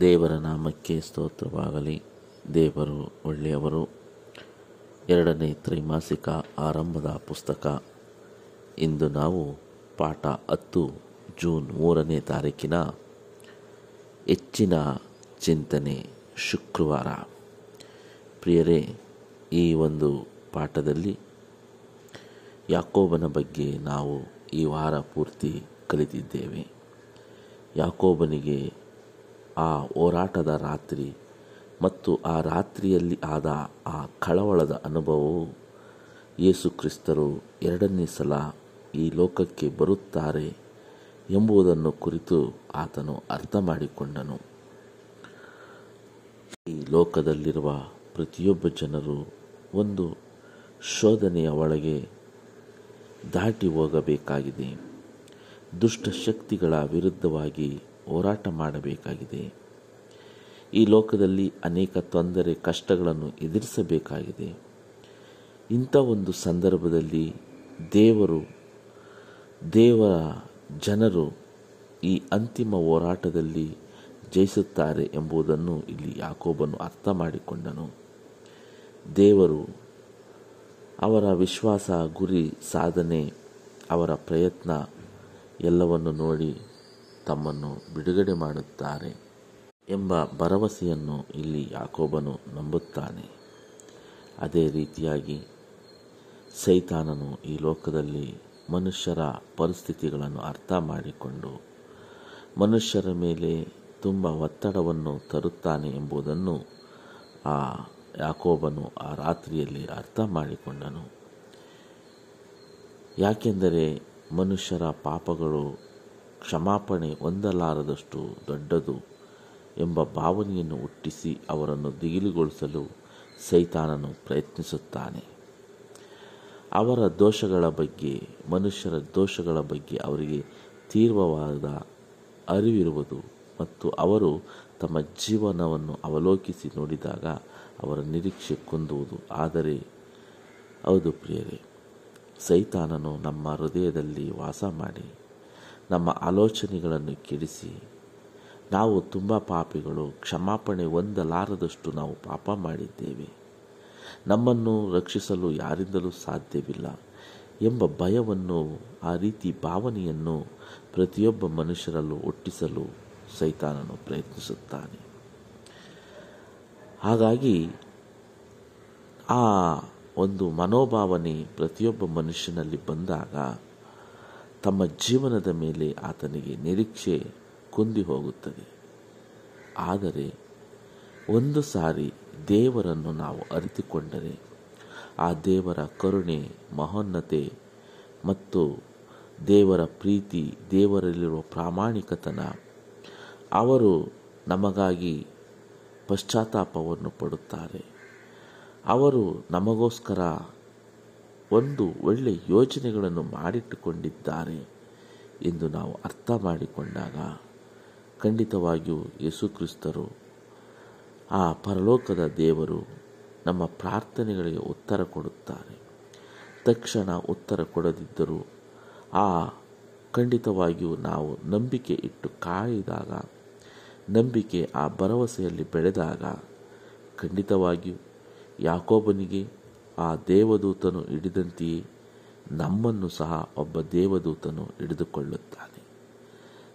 ದೇವರ ನಾಮಕ್ಕೆ ಸ್ತೋತ್ರವಾಗಲಿ. ದೇವರು ಒಳ್ಳೆಯವರು. ಎರಡನೇ ತ್ರೈಮಾಸಿಕ ಆರಂಭದ ಪುಸ್ತಕ. ಇಂದು ನಾವು ಪಾಠ ಹತ್ತು, ಜೂನ್ ಮೂರನೇ ತಾರೀಕಿನ ಹೆಚ್ಚಿನ ಚಿಂತನೆ ಶುಕ್ರವಾರ. ಪ್ರಿಯರೇ, ಈ ಒಂದು ಪಾಠದಲ್ಲಿ ಯಾಕೋಬನ ಬಗ್ಗೆ ನಾವು ಈ ವಾರ ಪೂರ್ತಿ ಕಲಿತಿದ್ದೇವೆ. ಯಾಕೋಬನಿಗೆ ಆ ಹೋರಾಟದ ರಾತ್ರಿ ಮತ್ತು ಆ ರಾತ್ರಿಯಲ್ಲಿ ಆದ ಆ ಕಳವಳದ ಅನುಭವವು ಯೇಸು ಕ್ರಿಸ್ತರು ಎರಡನೇ ಸಲ ಈ ಲೋಕಕ್ಕೆ ಬರುತ್ತಾರೆ ಎಂಬುದನ್ನು ಕುರಿತು ಆತನು ಅರ್ಥ ಮಾಡಿಕೊಂಡನು. ಈ ಲೋಕದಲ್ಲಿರುವ ಪ್ರತಿಯೊಬ್ಬ ಜನರು ಒಂದು ಶೋಧನೆಯ ಒಳಗೆ ದಾಟಿ ಹೋಗಬೇಕಾಗಿದೆ. ದುಷ್ಟ ಶಕ್ತಿಗಳ ವಿರುದ್ಧವಾಗಿ ಹೋರಾಟ ಮಾಡಬೇಕಾಗಿದೆ. ಈ ಲೋಕದಲ್ಲಿ ಅನೇಕ ತೊಂದರೆ, ಕಷ್ಟಗಳನ್ನು ಎದುರಿಸಬೇಕಾಗಿದೆ. ಇಂಥ ಒಂದು ಸಂದರ್ಭದಲ್ಲಿ ದೇವರು ದೇವರ ಜನರು ಈ ಅಂತಿಮ ಹೋರಾಟದಲ್ಲಿ ಜಯಿಸುತ್ತಾರೆ ಎಂಬುದನ್ನು ಇಲ್ಲಿ ಯಾಕೋಬನು ಅರ್ಥ ಮಾಡಿಕೊಂಡನು. ದೇವರು ಅವರ ವಿಶ್ವಾಸ, ಗುರಿ, ಸಾಧನೆ, ಅವರ ಪ್ರಯತ್ನ ಎಲ್ಲವನ್ನು ನೋಡಿ ತಮ್ಮನ್ನು ಬಿಡುಗಡೆ ಮಾಡುತ್ತಾರೆ ಎಂಬ ಭರವಸೆಯನ್ನು ಇಲ್ಲಿ ಯಾಕೋಬನು ನಂಬುತ್ತಾನೆ. ಅದೇ ರೀತಿಯಾಗಿ ಸೈತಾನನು ಈ ಲೋಕದಲ್ಲಿ ಮನುಷ್ಯರ ಪರಿಸ್ಥಿತಿಗಳನ್ನು ಅರ್ಥ ಮಾಡಿಕೊಂಡು ಮನುಷ್ಯರ ಮೇಲೆ ತುಂಬ ಒತ್ತಡವನ್ನು ತರುತ್ತಾನೆ ಎಂಬುದನ್ನು ಆ ಯಾಕೋಬನು ಆ ರಾತ್ರಿಯಲ್ಲಿ ಅರ್ಥ ಮಾಡಿಕೊಂಡನು. ಯಾಕೆಂದರೆ ಮನುಷ್ಯರ ಪಾಪಗಳು ಕ್ಷಮಾಪಣೆ ಹೊಂದಲಾರದಷ್ಟು ದೊಡ್ಡದು ಎಂಬ ಭಾವನೆಯನ್ನು ಹುಟ್ಟಿಸಿ ಅವರನ್ನು ದಿಗಿಲುಗೊಳಿಸಲು ಸೈತಾನನು ಪ್ರಯತ್ನಿಸುತ್ತಾನೆ. ಅವರ ದೋಷಗಳ ಬಗ್ಗೆ, ಮನುಷ್ಯರ ದೋಷಗಳ ಬಗ್ಗೆ ಅವರಿಗೆ ತೀವ್ರವಾದ ಅರಿವಿರುವುದು ಮತ್ತು ಅವರು ತಮ್ಮ ಜೀವನವನ್ನು ಅವಲೋಕಿಸಿ ನೋಡಿದಾಗ ಅವರ ನಿರೀಕ್ಷೆ ಕುಂದುವುದು. ಆದರೆ, ಹೌದು ಪ್ರಿಯರೇ, ಸೈತಾನನು ನಮ್ಮ ಹೃದಯದಲ್ಲಿ ವಾಸ ಮಾಡಿ ನಮ್ಮ ಆಲೋಚನೆಗಳನ್ನು ಕೆಡಿಸಿ. ನಾವು ತುಂಬ ಪಾಪಿಗಳು, ಕ್ಷಮಾಪಣೆ ಹೊಂದಲಾರದಷ್ಟು ನಾವು ಪಾಪ ಮಾಡಿದ್ದೇವೆ. ನಮ್ಮನ್ನು ರಕ್ಷಿಸಲು ಯಾರಿಂದಲೂ ಸಾಧ್ಯವಿಲ್ಲ ಎಂಬ ಭಯವನ್ನು, ಆ ರೀತಿ ಭಾವನೆಯನ್ನು ಪ್ರತಿಯೊಬ್ಬ ಮನುಷ್ಯರಲ್ಲೂ ಹುಟ್ಟಿಸಲು ಸೈತಾನನು ಪ್ರಯತ್ನಿಸುತ್ತಾನೆ. ಹಾಗಾಗಿ ಆ ಒಂದು ಮನೋಭಾವನೆ ಪ್ರತಿಯೊಬ್ಬ ಮನುಷ್ಯನಲ್ಲಿ ಬಂದಾಗ ತಮ್ಮ ಜೀವನದ ಮೇಲೆ ಆತನಿಗೆ ನಿರೀಕ್ಷೆ ಕುಂದಿ ಹೋಗುತ್ತದೆ. ಆದರೆ ಒಂದು ಸಾರಿ ದೇವರನ್ನು ನಾವು ಅರಿತುಕೊಂಡರೆ ಆ ದೇವರ ಕರುಣೆ, ಮಹೋನ್ನತೆ ಮತ್ತು ದೇವರ ಪ್ರೀತಿ, ದೇವರಲ್ಲಿರುವ ಪ್ರಾಮಾಣಿಕತನ, ಅವರು ನಮಗಾಗಿ ಪಶ್ಚಾತ್ತಾಪವನ್ನು ಪಡುತ್ತಾರೆ. ಅವರು ನಮಗೋಸ್ಕರ ಒಂದು ಒಳ್ಳೆಯ ಯೋಜನೆಗಳನ್ನು ಮಾಡಿಟ್ಟುಕೊಂಡಿದ್ದಾರೆ ಎಂದು ನಾವು ಅರ್ಥ ಮಾಡಿಕೊಂಡಾಗ ಖಂಡಿತವಾಗಿಯೂ ಯೇಸುಕ್ರಿಸ್ತರು ಆ ಪರಲೋಕದ ದೇವರು ನಮ್ಮ ಪ್ರಾರ್ಥನೆಗಳಿಗೆ ಉತ್ತರ ಕೊಡುತ್ತಾರೆ. ತಕ್ಷಣ ಉತ್ತರ ಕೊಡದಿದ್ದರೂ ಆ ಖಂಡಿತವಾಗಿಯೂ ನಾವು ನಂಬಿಕೆ ಇಟ್ಟು ಕಾಯಿದಾಗ, ನಂಬಿಕೆ ಆ ಭರವಸೆಯಲ್ಲಿ ಬೆಳೆದಾಗ ಖಂಡಿತವಾಗಿಯೂ ಯಾಕೋಬನಿಗೆ ಆ ದೇವದೂತನು ಹಿಡಿದಂತೆಯೇ ನಮ್ಮನ್ನು ಸಹ ಒಬ್ಬ ದೇವದೂತನು ಹಿಡಿದುಕೊಳ್ಳುತ್ತಾನೆ.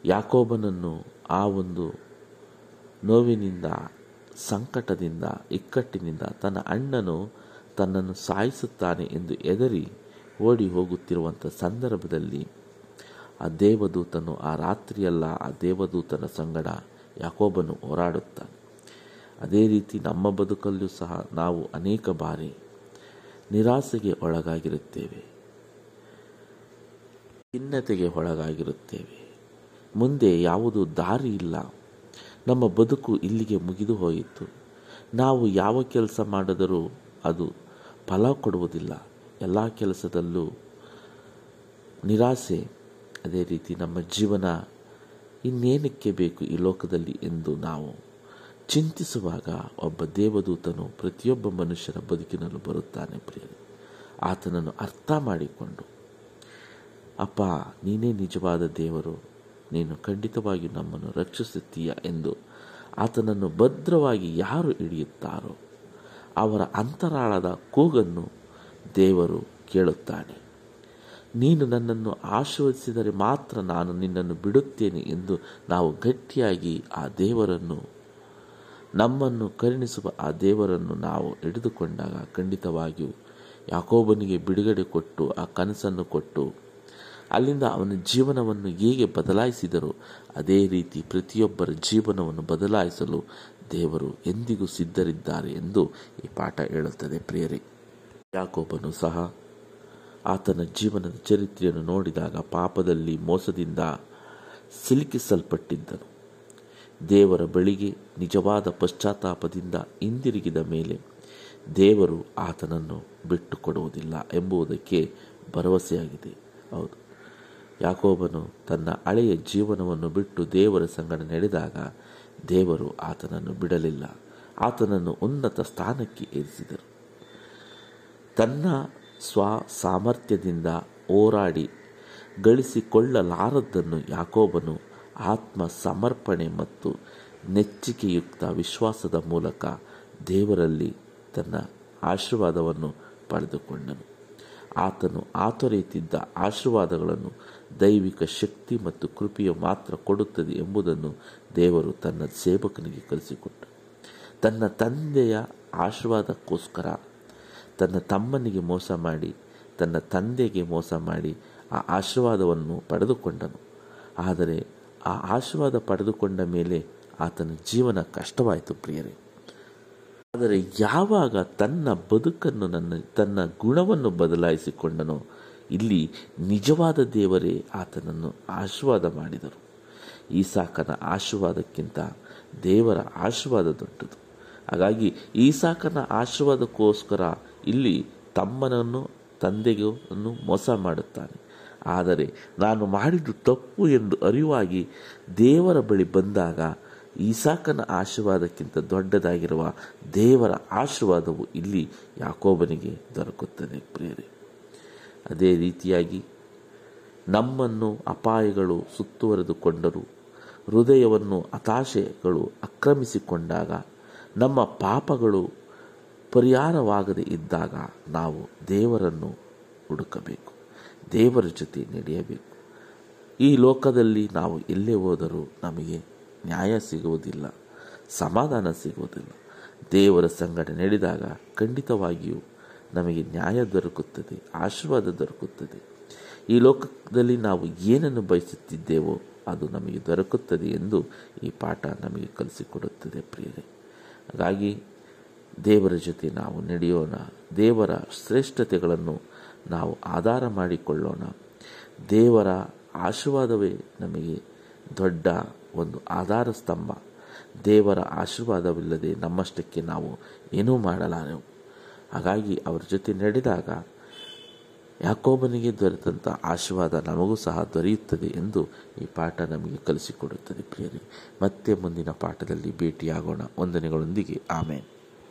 ಯಾಕೋಬನನ್ನು ಆ ಒಂದು ನೋವಿನಿಂದ, ಸಂಕಟದಿಂದ, ಇಕ್ಕಟ್ಟಿನಿಂದ ತನ್ನ ಅಣ್ಣನು ತನ್ನನ್ನು ಸಾಯಿಸುತ್ತಾನೆ ಎಂದು ಎದರಿ ಓಡಿ ಹೋಗುತ್ತಿರುವಂಥ ಸಂದರ್ಭದಲ್ಲಿ ಆ ದೇವದೂತನು ಆ ರಾತ್ರಿಯಲ್ಲ ಆ ದೇವದೂತನ ಸಂಗಡ ಯಾಕೋಬನು ಹೋರಾಡುತ್ತಾನೆ. ಅದೇ ರೀತಿ ನಮ್ಮ ಬದುಕಲ್ಲೂ ಸಹ ನಾವು ಅನೇಕ ಬಾರಿ ನಿರಾಸೆಗೆ ಒಳಗಾಗಿರುತ್ತೇವೆ. ಖಿನ್ನತೆಗೆ ಒಳಗಾಗಿರುತ್ತೇವೆ. ಮುಂದೆ ಯಾವುದು ದಾರಿ ಇಲ್ಲ. ನಮ್ಮ ಬದುಕು ಇಲ್ಲಿಗೆ ಮುಗಿದು ಹೋಯಿತು. ನಾವು ಯಾವ ಕೆಲಸ ಮಾಡಿದರೂ ಅದು ಫಲ ಕೊಡುವುದಿಲ್ಲ. ಎಲ್ಲ ಕೆಲಸದಲ್ಲೂ ನಿರಾಸೆ. ಅದೇ ರೀತಿ ನಮ್ಮ ಜೀವನ ಇನ್ನೇನಕ್ಕೆ ಬೇಕು ಈ ಲೋಕದಲ್ಲಿ ಎಂದು ನಾವು ಚಿಂತಿಸುವಾಗ ಒಬ್ಬ ದೇವದೂತನು ಪ್ರತಿಯೊಬ್ಬ ಮನುಷ್ಯರ ಬದುಕಿನಲ್ಲೂ ಬರುತ್ತಾನೆ ಪ್ರಿಯರೇ. ಆತನನ್ನು ಅರ್ಥ ಮಾಡಿಕೊಂಡು, ಅಪ್ಪ, ನೀನೇ ನಿಜವಾದ ದೇವರು, ನೀನು ಖಂಡಿತವಾಗಿ ನಮ್ಮನ್ನು ರಕ್ಷಿಸುತ್ತೀಯ? ಎಂದು ಆತನನ್ನು ಭದ್ರವಾಗಿ ಯಾರು ಹಿಡಿಯುತ್ತಾರೋ, ಅವರ ಅಂತರಾಳದ ಕೂಗನ್ನು ದೇವರು ಕೇಳುತ್ತಾನೆ. ನೀನು ನನ್ನನ್ನು ಆಶೀರ್ವದಿಸಿದರೆ ಮಾತ್ರ ನಾನು ನಿನ್ನನ್ನು ಬಿಡುತ್ತೇನೆ ಎಂದು ನಾವು ಗಟ್ಟಿಯಾಗಿ ಆ ದೇವರನ್ನು ನಮ್ಮನ್ನು ಕರುಣಿಸುವ ಆ ದೇವರನ್ನು ನಾವು ಹಿಡಿದುಕೊಂಡಾಗ ಖಂಡಿತವಾಗಿಯೂ ಯಾಕೋಬನಿಗೆ ಬಿಡುಗಡೆ ಕೊಟ್ಟು, ಆ ಕನಸನ್ನು ಕೊಟ್ಟು, ಅಲ್ಲಿಂದ ಅವನ ಜೀವನವನ್ನು ಹೇಗೆ ಬದಲಾಯಿಸಿದರು ಅದೇ ರೀತಿ ಪ್ರತಿಯೊಬ್ಬರ ಜೀವನವನ್ನು ಬದಲಾಯಿಸಲು ದೇವರು ಎಂದಿಗೂ ಸಿದ್ಧರಿದ್ದಾರೆ ಎಂದು ಈ ಪಾಠ ಹೇಳುತ್ತದೆ. ಪ್ರಿಯರೇ, ಯಾಕೋಬನು ಸಹ ಆತನ ಜೀವನದ ಚರಿತ್ರೆಯನ್ನು ನೋಡಿದಾಗ ಪಾಪದಲ್ಲಿ ಮೋಸದಿಂದ ಸಿಲುಕಿಸಲ್ಪಟ್ಟಿದ್ದನು. ದೇವರ ಬಳಿಗೆ ನಿಜವಾದ ಪಶ್ಚಾತ್ತಾಪದಿಂದ ಹಿಂದಿರುಗಿದ ಮೇಲೆ ದೇವರು ಆತನನ್ನು ಬಿಟ್ಟು ಕೊಡುವುದಿಲ್ಲ ಎಂಬುದಕ್ಕೆ ಭರವಸೆಯಾಗಿದೆ. ಹೌದು. ಯಾಕೋಬನು ತನ್ನ ಹಳೆಯ ಜೀವನವನ್ನು ಬಿಟ್ಟು ದೇವರ ಸಂಗಡ ನಡೆದಾಗ ದೇವರು ಆತನನ್ನು ಬಿಡಲಿಲ್ಲ. ಆತನನ್ನು ಉನ್ನತ ಸ್ಥಾನಕ್ಕೆ ಏರಿಸಿದರು. ತನ್ನ ಸ್ವ ಸಾಮರ್ಥ್ಯದಿಂದ ಹೋರಾಡಿ ಗಳಿಸಿಕೊಳ್ಳಲಾರದ್ದನ್ನು ಯಾಕೋಬನು ಆತ್ಮ ಸಮರ್ಪಣೆ ಮತ್ತು ನೆಚ್ಚಿಕೆಯುಕ್ತ ವಿಶ್ವಾಸದ ಮೂಲಕ ದೇವರಲ್ಲಿ ತನ್ನ ಆಶೀರ್ವಾದವನ್ನು ಪಡೆದುಕೊಂಡನು. ಆತನು ಆತೊರೆಯುತ್ತಿದ್ದ ಆಶೀರ್ವಾದಗಳನ್ನು ದೈವಿಕ ಶಕ್ತಿ ಮತ್ತು ಕೃಪೆಯು ಮಾತ್ರ ಕೊಡುತ್ತದೆ ಎಂಬುದನ್ನು ದೇವರು ತನ್ನ ಸೇವಕನಿಗೆ ಕಲಿಸಿಕೊಟ್ಟ. ತನ್ನ ತಂದೆಯ ಆಶೀರ್ವಾದಕ್ಕೋಸ್ಕರ ತನ್ನ ತಮ್ಮನಿಗೆ ಮೋಸ ಮಾಡಿ, ತನ್ನ ತಂದೆಗೆ ಮೋಸ ಮಾಡಿ ಆ ಆಶೀರ್ವಾದವನ್ನು ಪಡೆದುಕೊಂಡನು. ಆದರೆ ಆ ಆಶೀರ್ವಾದ ಪಡೆದುಕೊಂಡ ಮೇಲೆ ಆತನ ಜೀವನ ಕಷ್ಟವಾಯಿತು ಪ್ರಿಯರೇ. ಆದರೆ ಯಾವಾಗ ತನ್ನ ಬದುಕನ್ನು ನನ್ನ, ತನ್ನ ಗುಣವನ್ನು ಬದಲಾಯಿಸಿಕೊಂಡನೋ, ಇಲ್ಲಿ ನಿಜವಾದ ದೇವರೇ ಆತನನ್ನು ಆಶೀರ್ವಾದ ಮಾಡಿದರು. ಈಸಾಕನ ಆಶೀರ್ವಾದಕ್ಕಿಂತ ದೇವರ ಆಶೀರ್ವಾದ ದೊಡ್ಡದು ಹಾಗಾಗಿ ಈಸಾಕನ ಆಶೀರ್ವಾದಕ್ಕೋಸ್ಕರ ಇಲ್ಲಿ ತಮ್ಮನನ್ನು ತಂದೆಗೂ ಮೋಸ ಮಾಡುತ್ತಾನೆ. ಆದರೆ ನಾನು ಮಾಡಿದ್ದು ತಪ್ಪು ಎಂದು ಅರಿವಾಗಿ ದೇವರ ಬಳಿ ಬಂದಾಗ ಈಸಾಕನ ಆಶೀರ್ವಾದಕ್ಕಿಂತ ದೊಡ್ಡದಾಗಿರುವ ದೇವರ ಆಶೀರ್ವಾದವು ಇಲ್ಲಿ ಯಾಕೋಬನಿಗೆ ದೊರಕುತ್ತದೆ ಪ್ರೇರೆ ಅದೇ ರೀತಿಯಾಗಿ ನಮ್ಮನ್ನು ಅಪಾಯಗಳು ಸುತ್ತುವರೆದುಕೊಂಡರು, ಹೃದಯವನ್ನು ಹತಾಶೆಗಳು ಆಕ್ರಮಿಸಿಕೊಂಡಾಗ, ನಮ್ಮ ಪಾಪಗಳು ಪರಿಹಾರವಾಗದೇ ಇದ್ದಾಗ ನಾವು ದೇವರನ್ನು ಹುಡುಕಬೇಕು. ದೇವರ ಜೊತೆ ನಡೆಯಬೇಕು. ಈ ಲೋಕದಲ್ಲಿ ನಾವು ಎಲ್ಲೇ ಹೋದರೂ ನಮಗೆ ನ್ಯಾಯ ಸಿಗುವುದಿಲ್ಲ, ಸಮಾಧಾನ ಸಿಗುವುದಿಲ್ಲ. ದೇವರ ಸಂಗಡ ನಡೆದಾಗ ಖಂಡಿತವಾಗಿಯೂ ನಮಗೆ ನ್ಯಾಯ ದೊರಕುತ್ತದೆ, ಆಶೀರ್ವಾದ ದೊರಕುತ್ತದೆ. ಈ ಲೋಕದಲ್ಲಿ ನಾವು ಏನನ್ನು ಬಯಸುತ್ತಿದ್ದೇವೋ ಅದು ನಮಗೆ ದೊರಕುತ್ತದೆ ಎಂದು ಈ ಪಾಠ ನಮಗೆ ಕಲಿಸಿಕೊಡುತ್ತದೆ ಪ್ರಿಯರೇ. ಹಾಗಾಗಿ ದೇವರ ಜೊತೆ ನಾವು ನಡೆಯೋಣ. ದೇವರ ಶ್ರೇಷ್ಠತೆಗಳನ್ನು ನಾವು ಆಧಾರ ಮಾಡಿಕೊಳ್ಳೋಣ. ದೇವರ ಆಶೀರ್ವಾದವೇ ನಮಗೆ ದೊಡ್ಡ ಒಂದು ಆಧಾರ ಸ್ತಂಭ. ದೇವರ ಆಶೀರ್ವಾದವಿಲ್ಲದೆ ನಮ್ಮಷ್ಟಕ್ಕೆ ನಾವು ಏನೂ ಮಾಡಲಾರೆವು ಹಾಗಾಗಿ ಅವರ ಜೊತೆ ನಡೆದಾಗ ಯಾಕೋಬನಿಗೆ ದೊರೆತಂಥ ಆಶೀರ್ವಾದ ನಮಗೂ ಸಹ ದೊರೆಯುತ್ತದೆ ಎಂದು ಈ ಪಾಠ ನಮಗೆ ಕಲಿಸಿಕೊಡುತ್ತದೆ ಪ್ರಿಯರಿ. ಮತ್ತೆ ಮುಂದಿನ ಪಾಠದಲ್ಲಿ ಭೇಟಿಯಾಗೋಣ. ವಂದನೆಗಳೊಂದಿಗೆ. ಆಮೇಲೆ